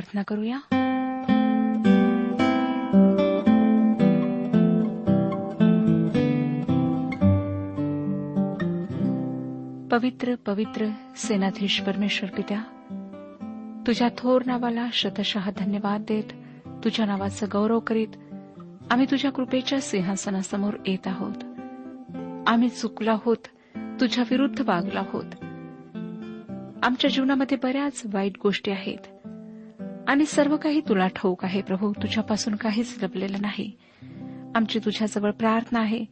प्रार्थना करूया. पवित्र पवित्र सेनाधीश परमेश्वर पित्या तुझ्या थोर नावाला शतशः धन्यवाद देत तुझ्या नावाचं गौरव करीत आम्ही तुझ्या कृपेच्या सिंहासनासमोर येत आहोत. आम्ही चुकलो आहोत तुझ्या विरुद्ध वागलो आहोत आमच्या जीवनामध्ये बऱ्याच वाईट गोष्टी आहेत. आणि सर्व काही तुला ठाऊक आहे प्रभू. तुझ्यापासून काहीच लपलेलं नाही. आमची तुझ्याजवळ प्रार्थना आहे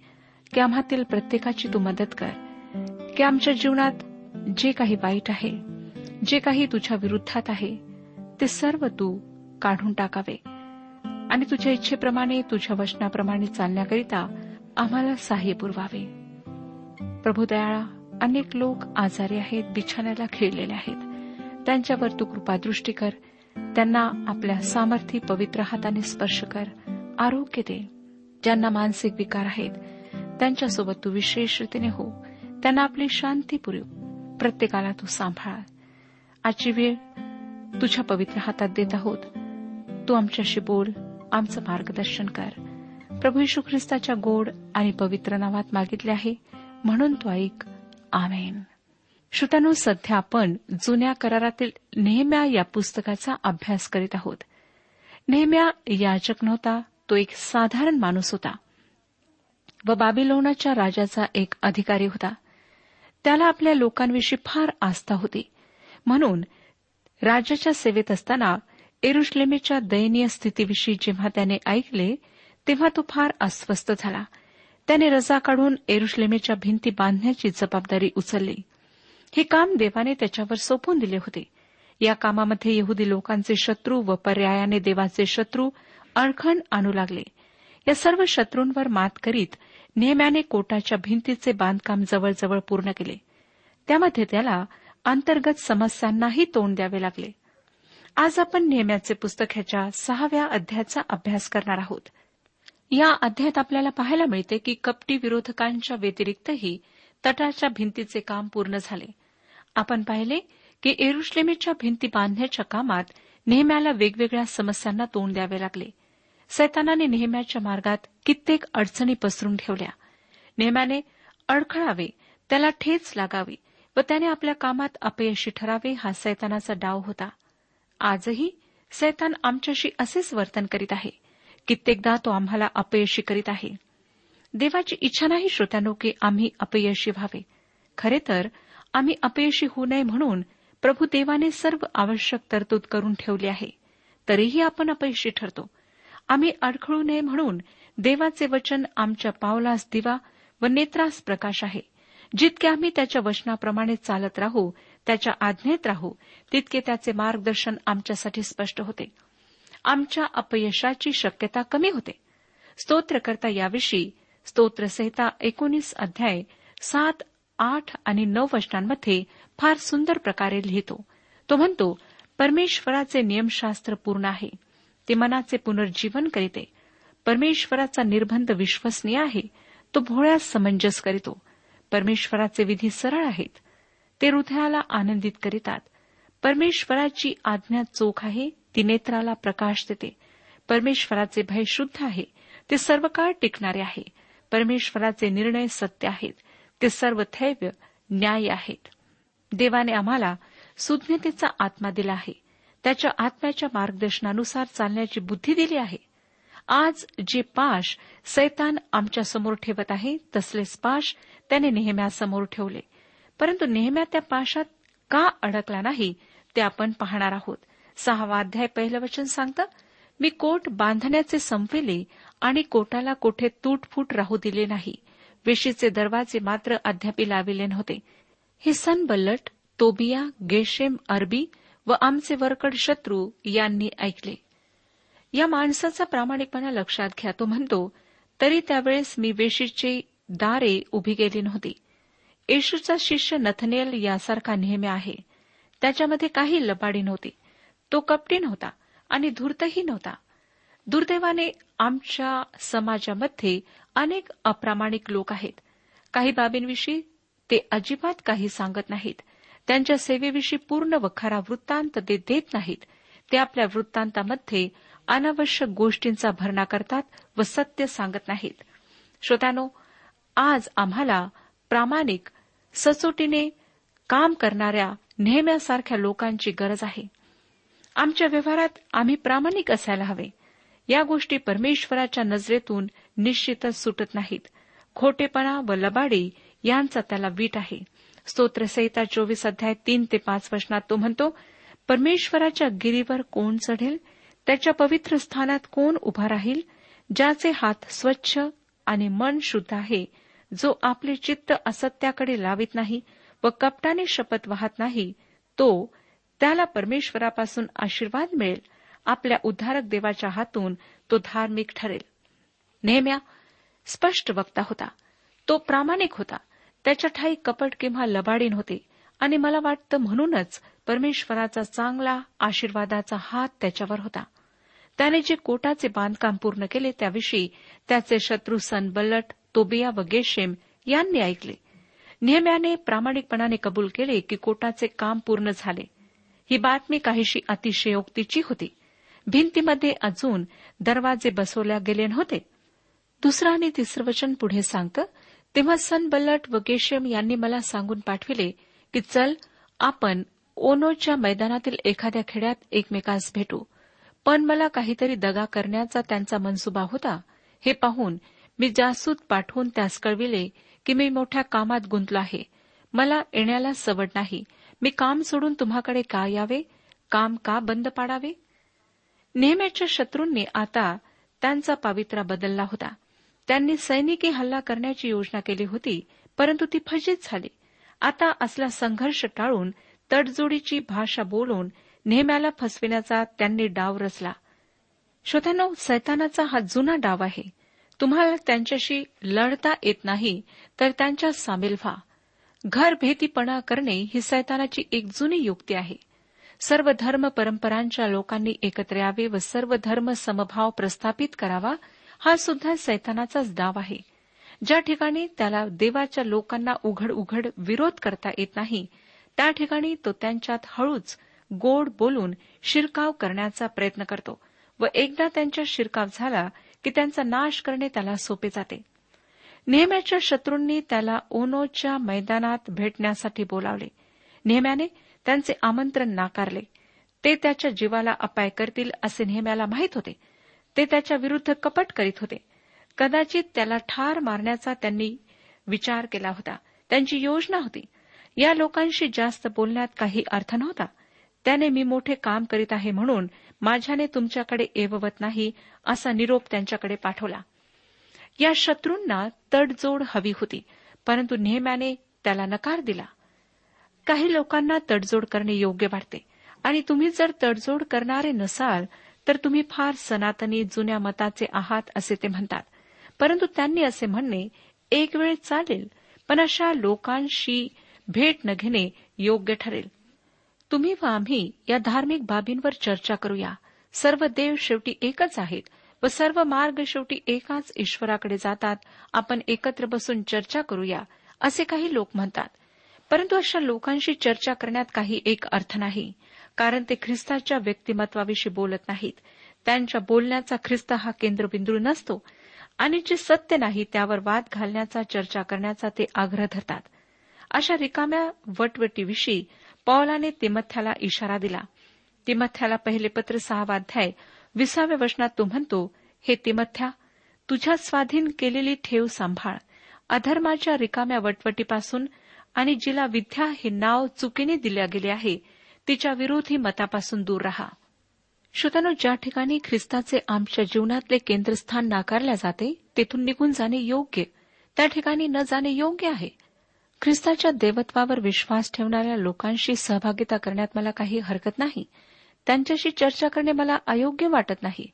की आम्हातील प्रत्येकाची तू मदत कर की आमच्या जीवनात जे काही वाईट आहे जे काही तुझ्या विरुद्धात आहे ते सर्व तू काढून टाकावे. आणि तुझ्या इच्छेप्रमाणे तुझ्या वचनाप्रमाणे चालण्याकरिता आम्हाला सहाय्य पुरवावे. प्रभू दयाळा अनेक लोक आजारी आहेत बिछाण्याला खेळलेले आहेत. त्यांच्यावर तू कृपादृष्टी कर त्यांना आपल्या सामर्थ्य पवित्र हाताने स्पर्श कर आरोग्य दे. ज्यांना मानसिक विकार आहेत त्यांच्यासोबत तू विशेष रीतीने हो. त्यांना आपली शांती पुरव. प्रत्येकाला तू सांभाळ. आजची वेळ तुझ्या पवित्र हातात देत आहोत. तू आमच्याशी बोल आमचं मार्गदर्शन कर. प्रभू यशू ख्रिस्ताच्या गोड आणि पवित्र नावात मागितले आहे म्हणून तो ऐक. आमेन. श्रोत्यानो सध्या आपण जुन्या करारातील नेहम्या या पुस्तकाचा अभ्यास करीत आहोत. नेहम्या याचक नव्हता तो एक साधारण माणूस होता. व बाबिलोनाच्या राजाचा एक अधिकारी होता. त्याला आपल्या लोकांविषयी फार आस्था होती. म्हणून राज्याच्या सेवेत असताना एरुश्लेमेच्या दयनीय स्थितीविषयी जेव्हा त्याने ऐकले तेव्हा तो फार अस्वस्थ झाला. त्याने रजा काढून एरुश्लेमेच्या भिंती बांधण्याची जबाबदारी उचलली. हे काम देवाने त्याच्यावर सोपून दिले होते. या कामामध्ये यहुदी लोकांचे शत्रू व पर्यायाने देवाचे शत्रू अडखण आणू लागले. या सर्व शत्रूंवर मात करीत नेहम्याने कोटाच्या भिंतीचे बांधकाम जवळजवळ पूर्ण केले. त्यामध्ये त्याला अंतर्गत समस्यांनाही तोंड द्यावे लागले. आज आपण नेहम्याचे पुस्तक ह्याच्या सहाव्या अध्यायाचा अभ्यास करणार आहोत. या अध्यायात आपल्याला पाहायला मिळते की कपटी विरोधकांच्या व्यतिरिक्तही तटाच्या भिंतीचे काम पूर्ण झाले. आपण पाहिले की एरुश्लेमेच्या भिंती बांधण्याच्या कामात नेहम्याला वेगवेगळ्या समस्यांना तोंड द्यावे लागले. सैतानाने नेहम्याच्या मार्गात कित्येक अडचणी पसरून ठेवल्या. नेहम्याने अडखळावे त्याला ठेच लागावी व त्याने आपल्या कामात अपयशी ठरावे हा सैतानाचा डाव होता. आजही सैतान आमच्याशी असेच वर्तन करीत आहे. कित्येकदा तो आम्हाला अपयशी करीत आहे. देवाची इच्छा नाही श्रोत्यानो की आम्ही अपयशी व्हावे. खरे तर आम्ही अपयशी होऊ नये म्हणून प्रभू देवाने सर्व आवश्यक तरतूद करून ठेवली आहे. तरीही आपण अपयशी ठरतो. आम्ही अडखळू नये म्हणून देवाचे वचन आमच्या पावलास दिवा व नेत्रास प्रकाश आहे. जितके आम्ही त्याच्या वचनाप्रमाणे चालत राहू त्याच्या आज्ञेत राहू तितके त्याचे मार्गदर्शन आमच्यासाठी स्पष्ट होते. आमच्या अपयशाची शक्यता कमी होते. स्तोत्रकर्ता याविषयी स्तोत्रसहिता एकोणीस अध्याय सात आठ आणि नऊ वचनांमध्ये फार सुंदर प्रकारे लिहितो. तो म्हणतो परमेश्वराचे नियमशास्त्र पूर्ण आहे. ते मनाचे पुनर्जीवन करीते. परमेश्वराचा निर्बंध विश्वसनीय आहे. तो भोळ्यास समंजस करीतो. परमेश्वराचे विधी सरळ आहेत. ते हृदयाला आनंदित करीतात. परमेश्वराची आज्ञा चोख आहे. ती नेत्राला प्रकाश देते. परमेश्वराचे भय शुद्ध आहे. ते सर्व काळ टिकणारे आहे. परमेश्वराचे निर्णय सत्य आहेत. ते सर्व थैव्य न्याय आहेत. देवाने आम्हाला सुज्ञतेचा आत्मा दिला आहे. त्याच्या आत्म्याच्या मार्गदर्शनानुसार चालण्याची बुद्धी दिली आहे. आज जे पाश सैतान आमच्यासमोर ठेवत आहे तसलेच पाश त्याने नेहम्यासमोर ठेवले. परंतु नेहम्या त्या पाशात का अडकला नाही ते आपण पाहणार आहोत. सहावा अध्याय पहिलं वचन सांगतं मी कोट बांधण्याचे संपविले आणि कोटाला कोठे तूटफूट राहू दिले नाही. वेशीचे दरवाजे मात्र अद्यापी लाविले नव्हते. हे सनबल्लट तोबिया गेशेम अरबी व आमचे वरकड शत्रू यांनी ऐकले. या माणसाचा प्रामाणिकपणा लक्षात घ्या तो म्हणतो तरी त्यावेळेस मी वेशीची दारे उभी केली नव्हती. येशूचा शिष्य नथनेल यासारखा नेहमी आहे. त्याच्यामध्ये काही लबाडी नव्हती. तो कपटी नव्हता आणि धूर्तही नव्हता. दुर्दैवाने आमच्या समाजामध्ये अनेक अप्रामाणिक लोक आहेत. काही बाबींविषयी ते अजिबात काही सांगत नाहीत. त्यांच्या सेवेविषयी पूर्ण व खरा वृत्तांत ते देत नाहीत. ते आपल्या वृत्तांतामध्ये अनावश्यक गोष्टींचा भरणा करतात व सत्य सांगत नाहीत. श्रोत्यानो आज आम्हाला प्रामाणिक सचोटीने काम करणाऱ्या नेहम्यासारख्या लोकांची गरज आहे. आमच्या व्यवहारात आम्ही प्रामाणिक असायला हवे. या गोष्टी परमेश्वराच्या नजरेतून निश्चितच सुटत नाहीत. खोटेपणा व लबाडी यांचा त्याला वीट आहे. स्तोत्रसहिता चोवीस अध्याय तीन ते पाच वचनात तो म्हणतो परमेश्वराच्या गिरीवर कोण चढेल? त्याच्या पवित्र स्थानात कोण उभा राहील? ज्याचे हात स्वच्छ आणि मन शुद्ध आहे जो आपले चित्त असत्याकडे लावित नाही व कपटाने शपथ वाहत नाही तो त्याला परमेश्वरापासून आशीर्वाद मिळेल. आपल्या उद्धारक देवाच्या हातून तो धार्मिक ठरेल. नेहम्या स्पष्ट वक्ता होता. तो प्रामाणिक होता. त्याच्या ठाई कपट किंवा लबाडी नव्हते आणि मला वाटतं म्हणूनच परमेश्वराचा चांगला आशीर्वादाचा हात त्याच्यावर होता. त्याने जे कोटाचे बांधकाम पूर्ण केले त्याविषयी त्याचे शत्रू सनबल्लट तोबिया व गेशेम यांनी ऐकले. नेहम्याने प्रामाणिकपणाने कबूल केले की कोटाचे काम पूर्ण झाले. ही बातमी काहीशी अतिशयोक्तीची होती. भिंतीमध्ये अजून दरवाजे बसवल्या गेले नव्हते. दुसरं आणि तिसरं वचन पुढे सांगतं तेव्हा सनबल्लट व गेशम यांनी मला सांगून पाठविले की चल आपण ओनोच्या मैदानातील एखाद्या खेड्यात एकमेकास भेटू. पण मला काहीतरी दगा करण्याचा त्यांचा मनसुबा होता. हे पाहून मी जासूद पाठवून त्यास कळविले की मी मोठ्या कामात गुंतलो आहे. मला येण्याला सवड नाही. मी काम सोडून तुम्हाकडे का यावे? काम का बंद पाडावे? नेहमीच्या शत्रूंनी आता त्यांचा पावित्रा बदलला होता. त्यांनी सैनिकी हल्ला करण्याची योजना केली होती परंतु ती फजित झाली. आता असला संघर्ष टाळून तडजोडीची भाषा बोलून नेहम्याला फसविण्याचा त्यांनी डाव रचला. श्रोत्यानो सैतानाचा हा जुना डाव आहे. तुम्हाला त्यांच्याशी लढता येत नाही तर त्यांच्या सामील व्हा. घरभेतीपणा करणे ही सैतानाची एक जुनी युक्ती आहे. सर्व धर्म परंपरांच्या लोकांनी एकत्र यावे व सर्व धर्म समभाव प्रस्थापित करावा हा सुद्धा सैतानाचाच डाव आहे. ज्या ठिकाणी त्याला देवाच्या लोकांना उघड उघड विरोध करता येत नाही त्या ठिकाणी तो त्यांच्यात हळूच गोड बोलून शिरकाव करण्याचा प्रयत्न करतो व एकदा त्यांच्या शिरकाव झाला की त्यांचा नाश करणे त्याला सोपे जाते. नेहम्याच्या शत्रूंनी त्याला ओनोच्या मैदानात भेटण्यासाठी बोलावले. नेहम्याने त्यांचे आमंत्रण नाकारले. ते त्याच्या जीवाला अपाय करतील असे नेहम्याला माहीत होते. ते त्याच्या विरुद्ध कपट करीत होते. कदाचित त्याला ठार मारण्याचा त्यांनी विचार केला होता. त्यांची योजना होती. या लोकांशी जास्त बोलण्यात काही अर्थ नव्हता. त्याने मी मोठे काम करीत आहे म्हणून माझ्याने तुमच्याकडे एववत नाही असा निरोप त्यांच्याकडे पाठवला. या शत्रूंना तडजोड हवी होती परंतु नेहम्याने त्याला नकार दिला. काही लोकांना तडजोड करणे योग्य वाटते. आणि तुम्ही जर तडजोड करणारे नसाल तर तुम्ही फार सनातनी जुन्या मताचे आहात असे ते म्हणतात. परंतु त्यांनी असे म्हणणे एक वेळ चालेल पण अशा लोकांशी भेट न घेणे योग्य ठरेल. तुम्ही व आम्ही या धार्मिक बाबींवर चर्चा करूया. सर्व देव शेवटी एकच आहेत व सर्व मार्ग शेवटी एकाच ईश्वराकडे जातात. आपण एकत्र बसून चर्चा करूया असे काही लोक म्हणतात. परंतु अशा लोकांशी चर्चा करण्यात काही एक अर्थ नाही. कारण ते ख्रिस्ताच्या व्यक्तिमत्वाविषयी बोलत नाहीत. त्यांच्या बोलण्याचा ख्रिस्त हा केंद्रबिंदू नसतो. आणि जे सत्य नाही त्यावर वाद घालण्याचा चर्चा करण्याचा ते आग्रह धरतात. अशा रिकाम्या वटवटीविषयी पौलाने तिमथ्याला इशारा दिला. तिमथ्याला पहिले पत्र सहावाध्याय विसाव्या वचनात तो म्हणतो हे तिमथ्या तुझ्या स्वाधीन केलेली ठेव सांभाळ. अधर्माच्या रिकाम्या वटवटीपासून आणि जिला विद्या हे नाव चुकीने दिल्या गेले आहे तिच्या विरोधी मतापासून दूर रहा. श्रोतानो ज्या ठिकाणी ख्रिस्ताचे आमच्या जीवनातले केंद्रस्थान नाकारल्या जाते तेथून निघून जाणे योग्य त्या ठिकाणी न जाणे योग्य आहे. ख्रिस्ताच्या देवत्वावर विश्वास ठेवणाऱ्या लोकांशी सहभागिता करण्यात मला काही हरकत नाही. त्यांच्याशी चर्चा करणे मला अयोग्य वाटत नाही.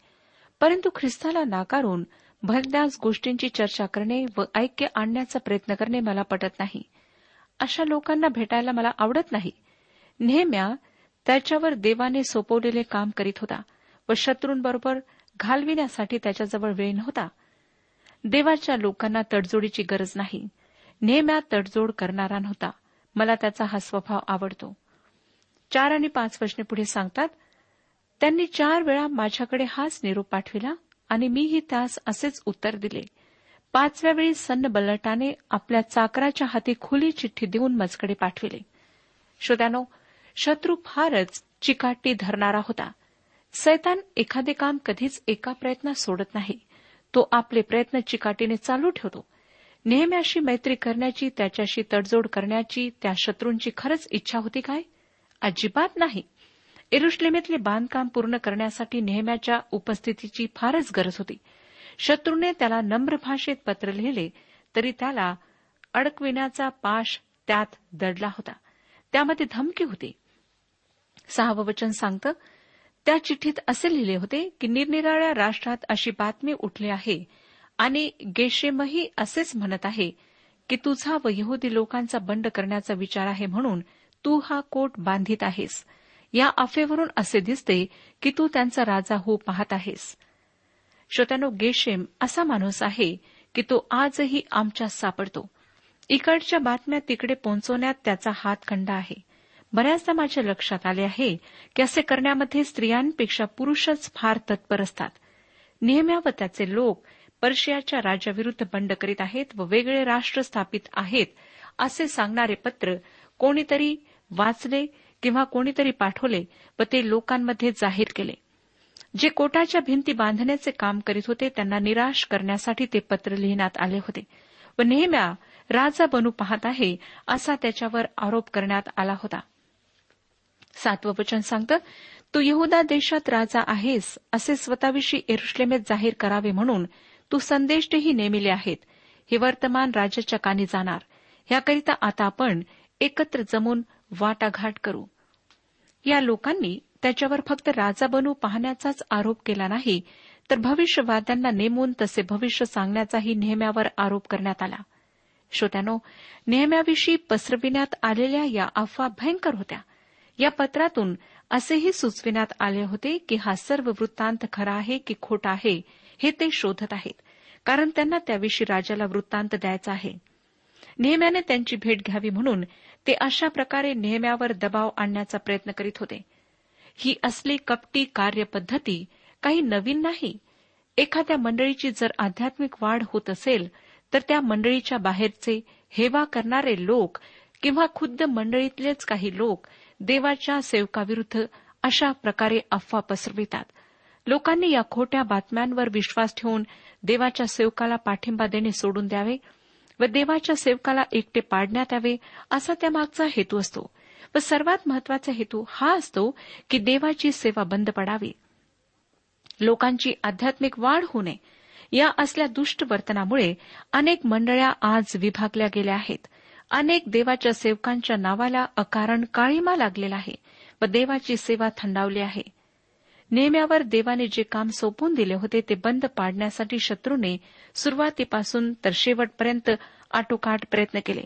परंतु ख्रिस्ताला नाकारून भरदास गोष्टींची चर्चा करणे व ऐक्य आणण्याचा प्रयत्न करणे मला पटत नाही. अशा लोकांना भेटायला मला आवडत नाही. नेहम्या त्याच्यावर देवाने सोपवलेले काम करीत होता व शत्रूंबरोबर घालविण्यासाठी त्याच्याजवळ वेळ नव्हता. देवाच्या लोकांना तडजोडीची गरज नाही. नेहम्या तडजोड करणारा नव्हता. मला त्याचा हा स्वभाव आवडतो. चार आणि पाच वर्षने पुढे सांगतात त्यांनी चार वेळा माझ्याकडे हाच निरोप पाठविला आणि मीही त्यास असेच उत्तर दिले. पाचव्या वेळी सन्न बल्लटाने आपल्या चाकराच्या हाती खुली चिठ्ठी देऊन मजकडे पाठविले. श्रोत्यानो शत्रू फारच चिकाटी धरणारा होता. सैतान एखादे काम कधीच एका प्रयत्नात सोडत नाही. तो आपले प्रयत्न चिकाटीने चालू ठेवतो. नेहम्याशी मैत्री करण्याची त्याच्याशी तडजोड करण्याची त्या शत्रूंची खरंच इच्छा होती काय? अजिबात नाही. एरुश्लेमेतले बांधकाम पूर्ण करण्यासाठी नेहम्याच्या उपस्थितीची फारच गरज होती. शत्रूने त्याला नम्र भाषेत पत्र लिहिले तरी त्याला अडकविण्याचा पाश त्यात दडला होता. त्यामध्ये धमकी होती. सहावं वचन सांगतं त्या चिठ्ठीत असे लिहिले होते की निरनिराळ्या राष्ट्रात अशी बातमी उठली आहे आणि गेशेमही असेच म्हणत आहे की तुझा व यहुदी लोकांचा बंड करण्याचा विचार आहे म्हणून तू हा कोट बांधित आहेस. या अफेवरून असे दिसते की तू त्यांचा राजा होऊ पाहत आहेस. श्रोत्यानो गेशेम असा माणूस आहे की तो आजही आमच्यात सापडतो. इकडच्या बातम्या तिकडे पोहोचवण्यात त्याचा हातखंड आहे. बऱ्याचदा माझ्या लक्षात आले आहे की असे करण्यामध्ये स्त्रियांपेक्षा पुरुषच फार तत्पर असतात. नेहम्या व त्याचे लोक पर्शियाच्या राजाविरुद्ध बंड करीत आहेत व वेगळे राष्ट्र स्थापित आहेत असे सांगणारे पत्र कोणीतरी वाचले किंवा कोणीतरी पाठवले व ते लोकांमध्ये जाहीर केले. जे कोटाच्या भिंती बांधण्याचे काम करीत होते त्यांना निराश करण्यासाठी ते पत्र लिहिण्यात आले होते. व नेहम्या राजा बनू पाहत आहे असा त्याच्यावर आरोप करण्यात आला होता. सातवं वचन सांगतं तू यहुदा देशात राजा आहेस असे स्वतःविषयी एरुश्लेमेत जाहीर करावे म्हणून तू संदेशही नेमिले आहेत. हे वर्तमान राजाच्या कानी जाणार. याकरिता आता आपण एकत्र जमून वाटाघाट करू. या लोकांनी त्याच्यावर फक्त राजा बनू पाहण्याचाच आरोप केला नाही तर भविष्यवाद्यांना नेमून तसे भविष्य सांगण्याचाही नेहम्यावर आरोप करण्यात आला. श्रोत्यानो नेहम्याविषयी पसरविण्यात आलेल्या या अफवा भयंकर होत्या. या पत्रातून असेही सुचविण्यात आले होते की हा सर्व वृत्तांत खरा आहे की खोटा आहे हे ते शोधत आहेत कारण त्यांना त्याविषयी राजाला वृत्तांत द्यायचा आहे. नेहम्याने त्यांची भेट घ्यावी म्हणून ते अशा प्रकारे नेहम्यावर दबाव आणण्याचा प्रयत्न करीत होते. ही असली कपटी कार्यपद्धती काही नवीन नाही. एखाद्या मंडळीची जर आध्यात्मिक वाढ होत असेल तर त्या मंडळीच्या बाहेरचे हेवा करणारे लोक किंवा खुद्द मंडळीतलेच काही लोक देवाच्या सेवकाविरुद्ध अशा प्रकारे अफवा पसरवितात. लोकांनी या खोट्या बातम्यांवर विश्वास ठेवून देवाच्या सेवकाला पाठिंबा देणे सोडून द्यावे व देवाच्या सेवकाला एकटे पाडण्यात यावे असा त्यामागचा हेतू असतो. व सर्वात महत्त्वाचा हेतू हा असतो की देवाची सेवा बंद पडावी. लोकांची आध्यात्मिक वाढ होऊ नये. या असल्या दुष्ट वर्तनामुळे अनेक मंडळ्या आज विभागल्या गेल्या आहेत. अनेक देवाच्या सेवकांच्या नावाला अकारण काळीमा लागलेला आहे व देवाची सेवा थंडावली आहे. नेहम्यावर देवाने जे काम सोपून दिले होते ते बंद पाडण्यासाठी शत्रूने सुरुवातीपासून तर शेवटपर्यंत आटोकाट प्रयत्न केले.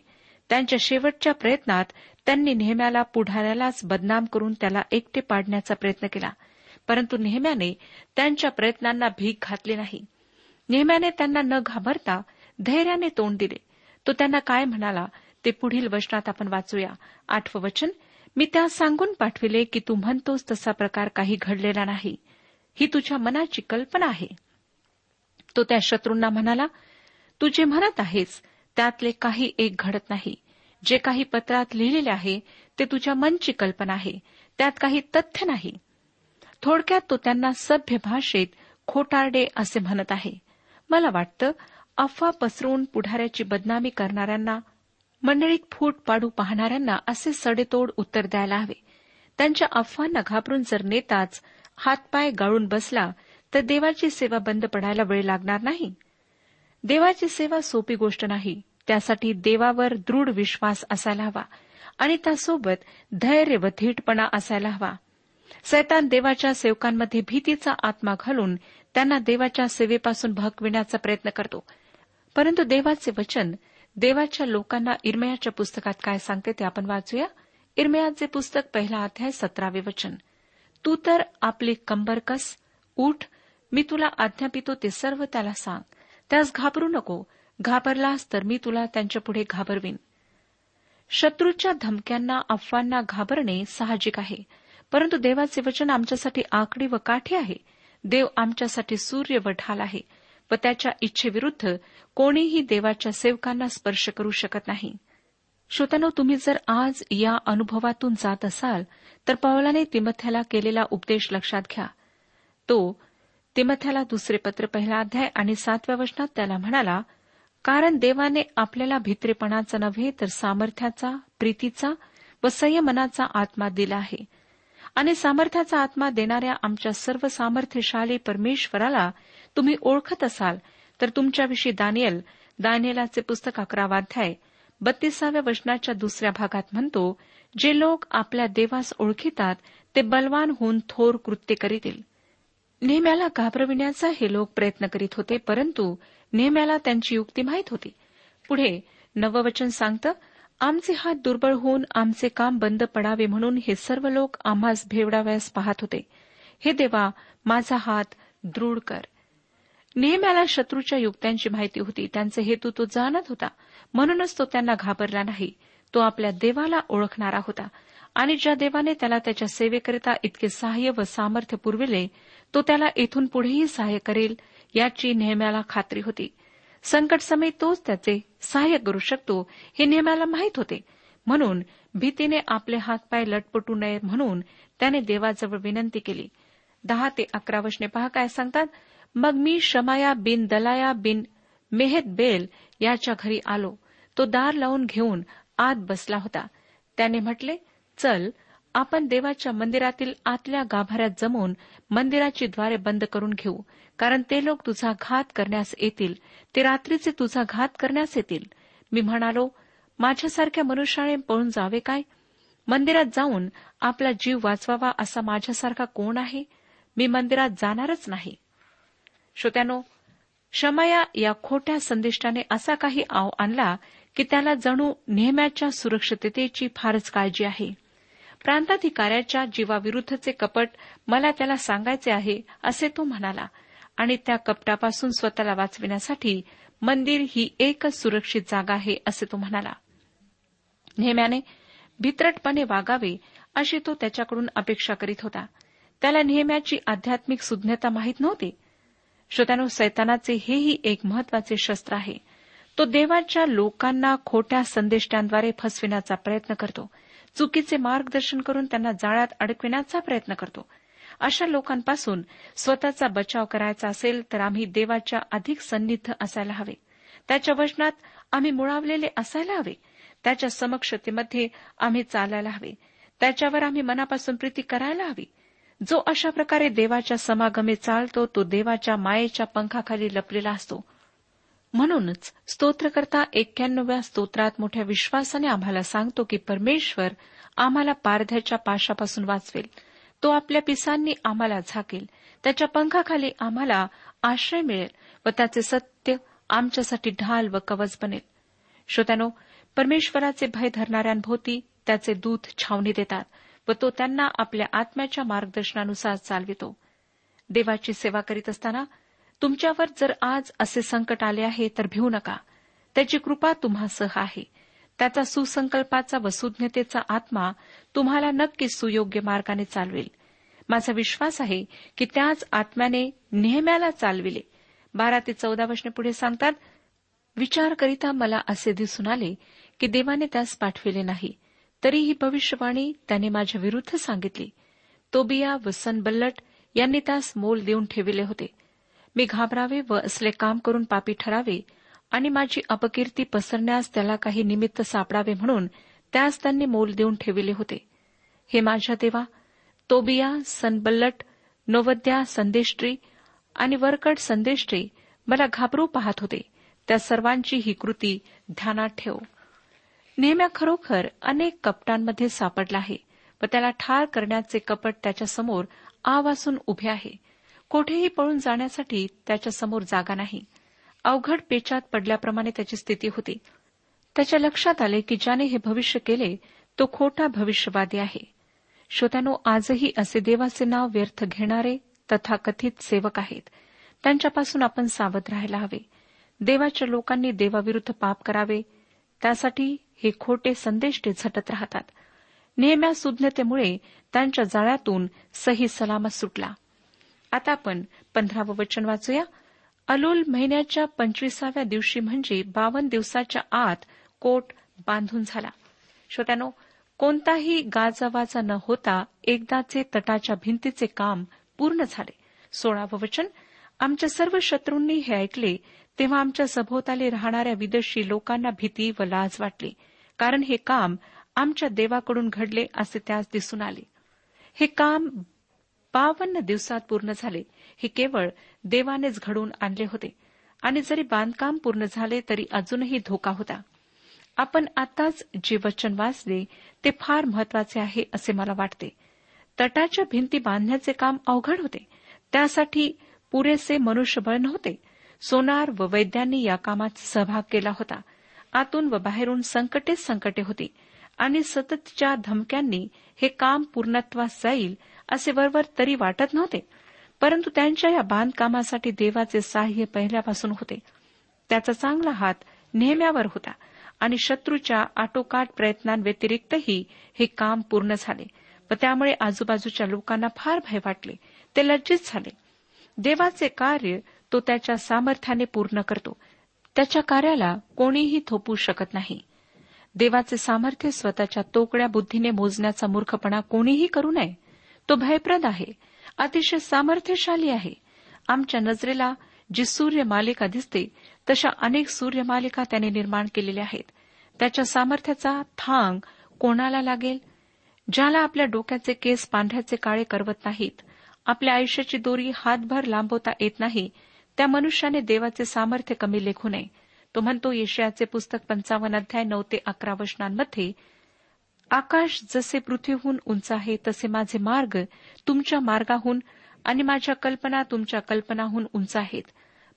त्यांच्या शेवटच्या प्रयत्नात त्यांनी नेहम्याला पुढाऱ्यालाच बदनाम करून त्याला एकटे पाडण्याचा प्रयत्न केला. परंतु नेहम्याने त्यांच्या प्रयत्नांना भीक घातली नाही. नेहम्याने त्यांना न घाबरता धैर्याने तोंड दिले. तो त्यांना काय म्हणाला ते पुढील वचनात आपण वाचूया. आठवं वचन मी त्या सांगून पाठविले की तू म्हणतोस तसा प्रकार काही घडलेला नाही. ही तुझ्या मनाची कल्पना आहे. तो त्या शत्रूंना म्हणाला तू जे म्हणत आहेस त्यातले काही एक घडत नाही. जे काही पत्रात लिहिलेले आहे ते तुझ्या मनची कल्पना आहे. त्यात काही तथ्य नाही. थोडक्यात तो त्यांना सभ्य भाषेत खोटारडे असे म्हणत आहे. मला वाटतं अफवा पसरवून पुढाऱ्याची बदनामी करणाऱ्यांना मंडळीत फूट पाडू पाहणाऱ्यांना असे सडेतोड उत्तर द्यायला हवे. त्यांच्या अफवांना घाबरून जर नेताच हातपाय गाळून बसला तर देवाची सेवा बंद पडायला वेळ लागणार नाही. देवाची सेवा सोपी गोष्ट नाही. त्यासाठी देवावर दृढ विश्वास असायला हवा आणि त्यासोबत धैर्य व धीटपणा असायला हवा. सैतान देवाच्या सेवकांमध्ये भीतीचा आत्मा घालून त्यांना देवाच्या सेवेपासून भकविण्याचा प्रयत्न करतो. परंतु देवाचे वचन देवाच्या लोकांना इरमयाच्या पुस्तकात काय सांगते ते आपण वाचूया. इरमयाचे पुस्तक पहिला अध्याय सतरावे वचन. तू तर आपली कंबर कस उठ मी तुला आज्ञापितो ते सर्व त्याला सांग. त्यास घाबरू नको घाबरलास तर मी तुला त्यांच्यापुढे घाबरवीन. शत्रूच्या धमक्यांना अफवांना घाबरणे साहजिक आहे. परंतु देवाचे वचन आमच्यासाठी आकडी व काठी आहे. देव आमच्यासाठी सूर्य व ढाल आहे. व त्याच्या इच्छेविरुद्ध कोणीही देवाच्या सेवकांना स्पर्श करू शकत नाही. श्रोत्यानो तुम्ही जर आज या अनुभवातून जात असाल तर पावलाने तिमथ्याला केलेला उपदेश लक्षात घ्या. तो तिमथ्याला दुसरे पत्र पहिला अध्याय आणि सातव्या वचनात त्याला म्हणाला कारण देवाने आपल्याला भित्रेपणाचा नव्हे तर सामर्थ्याचा प्रीतीचा व संयमनाचा आत्मा दिला आहे. आणि सामर्थ्याचा आत्मा देणाऱ्या आमच्या सर्व सामर्थ्यशाली परमेश्वराला तुम्ही ओळखत असाल तर तुमच्याविषयी दानियल दानियलाचे पुस्तक अकरावाध्याय बत्तीसाव्या वचनाच्या दुसऱ्या भागात म्हणतो जे लोक आपल्या देवास ओळखितात ते बलवान होऊन थोर कृत्य करीतील. नेहम्याला घाबरविण्याचा हे लोक प्रयत्न करीत होते परंतु नेहम्याला त्यांची युक्ती माहीत होती. पुढे नववचन सांगतं आमचे हात दुर्बळ होऊन आमचे काम बंद पडावे म्हणून हे सर्व लोक आम्हास भेवडाव्यास पाहत होते. हे देवा माझा हात दृढ कर. नेहम्याला शत्रूच्या युक्त्यांची माहिती होती. त्यांचे हेतू तो जाणत होता. म्हणूनच तो त्यांना घाबरला नाही. तो आपल्या देवाला ओळखणारा होता. आणि ज्या देवाने त्याला त्याच्या सेवेकरिता इतके सहाय्य व सामर्थ्य पुरविले तो त्याला इथून पुढेही सहाय्य करेल याची नेहम्याला खात्री होती. संकट समय तोच त्याचे सहाय्य करू शकतो हे नेहम्याला माहीत होते. म्हणून भीतीने आपले हातपाय लटपटू नये म्हणून त्याने देवाजवळ विनंती केली. दहा ते अकरा वशने पहा काय सांगतात. मग मी शमाया बिन दलाया बिन मेहत बेल याच्या घरी आलो. तो दार लावून घेऊन आत बसला होता. त्याने म्हटले चल आपण देवाच्या मंदिरातील आतल्या गाभाऱ्यात जमून मंदिराची द्वारे बंद करून घेऊ कारण ते लोक तुझा घात करण्यास येतील ते रात्रीचे तुझा घात करण्यास येतील. मी म्हणालो माझ्यासारख्या मनुष्याने पळून जावे काय? मंदिरात जाऊन आपला जीव वाचवावा असा माझ्यासारखा कोण आहे? मी मंदिरात जाणारच नाही. श्रोत्यानो शमया या खोट्या संदिष्टाने असा काही आव आणला की त्याला जणू नेहम्याच्या सुरक्षिततेची फारच काळजी आहे. प्रांताधिकाऱ्याच्या जीवाविरुद्धचे कपट मला त्याला सांगायचे आहे असे तो म्हणाला. आणि त्या कपटापासून स्वतःला वाचविण्यासाठी मंदिर ही एकच सुरक्षित जागा आहे असे तो म्हणाला. नेहम्याने भित्रटपणे वागावे अशी तो त्याच्याकडून अपेक्षा करीत होता. त्याला नेहम्याची आध्यात्मिक सुज्ञता माहीत नव्हती. श्रोत्यानो सैतानाचे हेही एक महत्त्वाचे शस्त्र आहे. तो देवाच्या लोकांना खोट्या संदेष्टांद्वारे फसविण्याचा प्रयत्न करतो. चुकीचे मार्गदर्शन करून त्यांना जाळ्यात अडकविण्याचा प्रयत्न करतो. अशा लोकांपासून स्वतःचा बचाव करायचा असेल तर आम्ही देवाच्या अधिक सन्निध असायला हवे. त्याच्या वचनात आम्ही मुळावलेले असायला हवे. त्याच्या समक्षतेमध्ये आम्ही चालायला हवे. त्याच्यावर आम्ही मनापासून प्रीती करायला हवी. जो अशा प्रकारे देवाच्या समागमे चालतो तो देवाच्या मायेच्या पंखाखाली लपलेला असतो. म्हणूनच स्तोत्रकर्ता एक्क्याण्णव्या स्तोत्रात मोठ्या विश्वासाने आम्हाला सांगतो की परमेश्वर आम्हाला पारध्याच्या पाशापासून वाचवेल. तो आपल्या पिसांनी आम्हाला झाकेल. त्याच्या पंखाखाली आम्हाला आश्रय मिळेल व त्याचे सत्य आमच्यासाठी ढाल व कवच बनेल. श्रोत्यानो परमेश्वराचे भय धरणाऱ्यांभोवती त्याचे दूत छावणी देतात व तो त्यांना आपल्या आत्म्याच्या मार्गदर्शनानुसार चालवितो. देवाची सेवा करीत असताना तुमच्यावर जर आज असे संकट आले आहे तर भिवू नका. त्याची कृपा तुम्हासह आहे. त्याचा सुसंकल्पाचा व सुज्ञतेचा आत्मा तुम्हाला नक्कीच सुयोग्य मार्गाने चालवेल. माझा विश्वास आहे की त्याच आत्म्याने नेहम्याला चालविले. बारा ते चौदा वर्षने पुढे सांगतात विचार करिता मला असे दिसून आले की देवाने त्यास पाठविले नाही. तरी ही भविष्यवाणी त्याने माझ्या विरुद्ध सांगितली. तोबिया व सनबल्लट यांनी त्यास मोल देऊन ठेविले होते. मी घाबरावे व असले काम करून पापी ठरावे आणि माझी अपकीर्ती पसरण्यास त्याला काही निमित्त सापडावे म्हणून त्यास त्यांनी मोल देऊन ठेविले होते. हे माझ्या देवा तोबिया सनबल्लट नोवद्या संदेष्ट्री आणि वरकट संदेष्ट्री मला घाबरू पाहत होते. त्या सर्वांची ही कृती ध्यानात ठेव. नेहम्या खरोखर अनेक कपटांमध्ये सापडला आहे व त्याला ठार करण्याचे कपट त्याच्यासमोर आवासून उभे आहे. कोठेही पळून जाण्यासाठी त्याच्यासमोर जागा नाही. अवघड पेचात पडल्याप्रमाणे त्याची स्थिती होती. त्याच्या लक्षात आले की ज्याने हे भविष्य केले तो खोटा भविष्यवादी आहे. श्रोत्यानो आजही असे देवाचे नाव व्यर्थ घेणारे तथाकथित सेवक आहेत. त्यांच्यापासून आपण सावध राहायला हवे. देवाच्या लोकांनी देवाविरुद्ध पाप करावे. त्यासाठी हे खोटे संदेश ते झटत राहतात. नेहम्या सुज्ञतेमुळे त्यांच्या जाळ्यातून सही सलामत सुटला. आता आपण पंधरावं वचन वाचूया. अलूल महिन्याच्या पंचवीसाव्या दिवशी म्हणजे बावन्न दिवसाच्या आत कोट बांधून झाला. श्रोत्यानो कोणताही गाजावाजा न होता एकदाचे तटाच्या भिंतीचे काम पूर्ण झाले. सोळावं वचन आमच्या सर्व शत्रूंनी हे ऐकले तेव्हा आमच्या सभोवताली राहणाऱ्या विदेशी लोकांना भीती व लाज वाटली कारण हे काम आमच्या देवाकडून घडले असे त्यास दिसून आले. हे काम बावन्न दिवसात पूर्ण झाले. हे केवळ देवानेच घडवून आणले होते. आणि जरी बांधकाम पूर्ण झाले तरी अजूनही धोका होता. आपण आताच जे वचन वाचले ते फार महत्त्वाचे आहे असे मला वाटते. तटाच्या भिंती बांधण्याचे काम अवघड होते. त्यासाठी पुरेसे मनुष्यबळ नव्हते. सोनार व वैद्यांनी या कामात सहभाग केला होता. आतून व बाहेरून संकटेच संकटे होती. आणि सततच्या धमक्यांनी हे काम पूर्णत्वास जाईल असे वरवर तरी वाटत नव्हते. परंतु त्यांच्या या बांधकामासाठी देवाचे सहाय्य पहिल्यापासून होते. त्याचा चांगला हात नेहम्यावर होता आणि शत्रूच्या आटोकाट प्रयत्नांव्यतिरिक्तही हे काम पूर्ण झाले व त्यामुळे आजूबाजूच्या लोकांना फार भय वाटले. ते लज्जित झाले. देवाचे कार्य तो त्याच्या सामर्थ्याने पूर्ण करतो. त्याच्या कार्याला कोणीही थोपू शकत नाही. देवाचे सामर्थ्य स्वतःच्या तोकड्या बुद्धीने मोजण्याचा मूर्खपणा कोणीही करू नये. तो भयप्रद आहे. अतिशय सामर्थ्यशाली आहे. आमच्या नजरेला जी सूर्यमालिका दिसते तशा अनेक सूर्यमालिका त्याने निर्माण केलेल्या आहेत. त्याच्या सामर्थ्याचा थांग कोणाला लागेल? ज्याला आपल्या डोक्याचे केस पांढऱ्याचे काळे करवत नाहीत आपल्या आयुष्याची दोरी हातभर लांबवता येत नाही त्या मनुष्याने देवाचे सामर्थ्य कमी लेखू नये. तो म्हणतो येशयाचे पुस्तक पंचावन्न अध्याय नऊ ते अकरा वचनांमध्ये आकाश जसे पृथ्वीहून उंच आहे तसे माझे मार्ग तुमच्या मार्गाहून आणि माझ्या कल्पना तुमच्या कल्पनाहून उंच आहेत.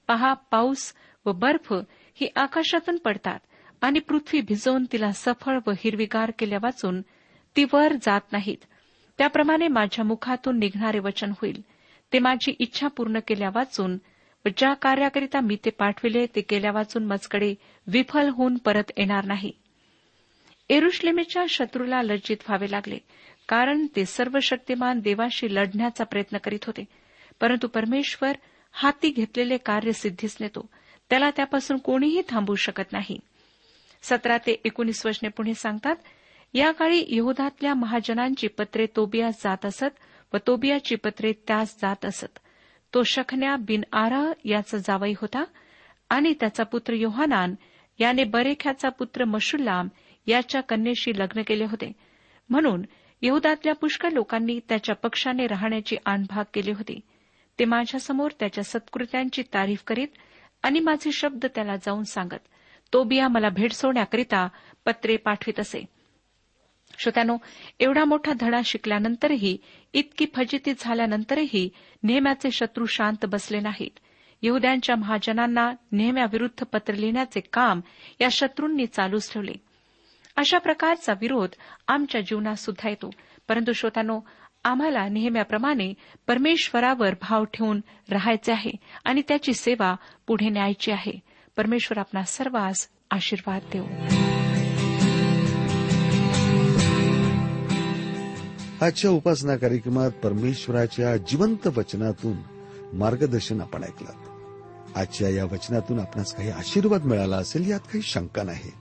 पहा पाऊस व बर्फ ही आकाशातून पडतात आणि पृथ्वी भिजवून तिला सफळ व हिरवीगार केल्या वाचून ती वर जात नाहीत. त्याप्रमाणे माझ्या मुखातून निघणारे वचन होईल. ते माझी इच्छा पूर्ण केल्या वाचून व ज्या कार्याकरिता मी ते पाठविले ते केल्या वाचून मजकडे विफल होऊन परत येणार नाही. एरुश्लेमेच्या शत्रूला लज्जित व्हावे लागले कारण ते सर्व शक्तिमान देवाशी लढण्याचा प्रयत्न करीत होते. परंतु परमेश्वर हाती घेतलेले कार्य सिद्धीस नेतो. त्याला त्यापासून कोणीही थांबवू शकत नाही. सतरा ते एकोणीस वचने पुढे सांगतात या काळी यहुदातल्या महाजनांची पत्रे तोबियास जात असत व तोबियाची पत्रे त्यास जात असत. तो शखन्या बिन आरा याचा जावई होता आणि त्याचा पुत्र योहानान याने बरेख्याचा पुत्र मशुल्लाम याच्या कन्येशी लग्न केले होते. म्हणून यहदातल्या पुष्कळ लोकांनी त्याच्या पक्षाने राहण्याची आणभाग केली होती. ते माझ्यासमोर त्याच्या सत्कृत्यांची तारीफ करीत आणि माझे शब्द त्याला जाऊन सांगत तो बिया मला भेडसवण्याकरिता पत्रे पाठवित असे. श्रोत्यानो एवढा मोठा धडा शिकल्यानंतरही इतकी फजिती झाल्यानंतरही नेहम्याचे शत्रू शांत बसले नाहीत. यहद्यांच्या महाजनांना नेहम्याविरुद्ध पत्र लिहिण्याचे काम या शत्रूंनी चालूच ठेवले. अशा प्रकारचा विरोध आमच्या जीवनात सुद्धा येतो. परंतु श्रोतानो आम्हाला नेहम्याप्रमाणे परमेश्वरावर भाव ठेवून राहायचे आहे आणि त्याची सेवा पुढे न्यायची आहे. परमेश्वर आपणा सर्वांस आशीर्वाद देऊ आजच्या उपासना कार्यक्रमात परमेश्वराच्या जिवंत वचनातून मार्गदर्शन आपण ऐकलं. आजच्या या वचनातून आपणास काही आशीर्वाद मिळाला असेल यात काही शंका नाही.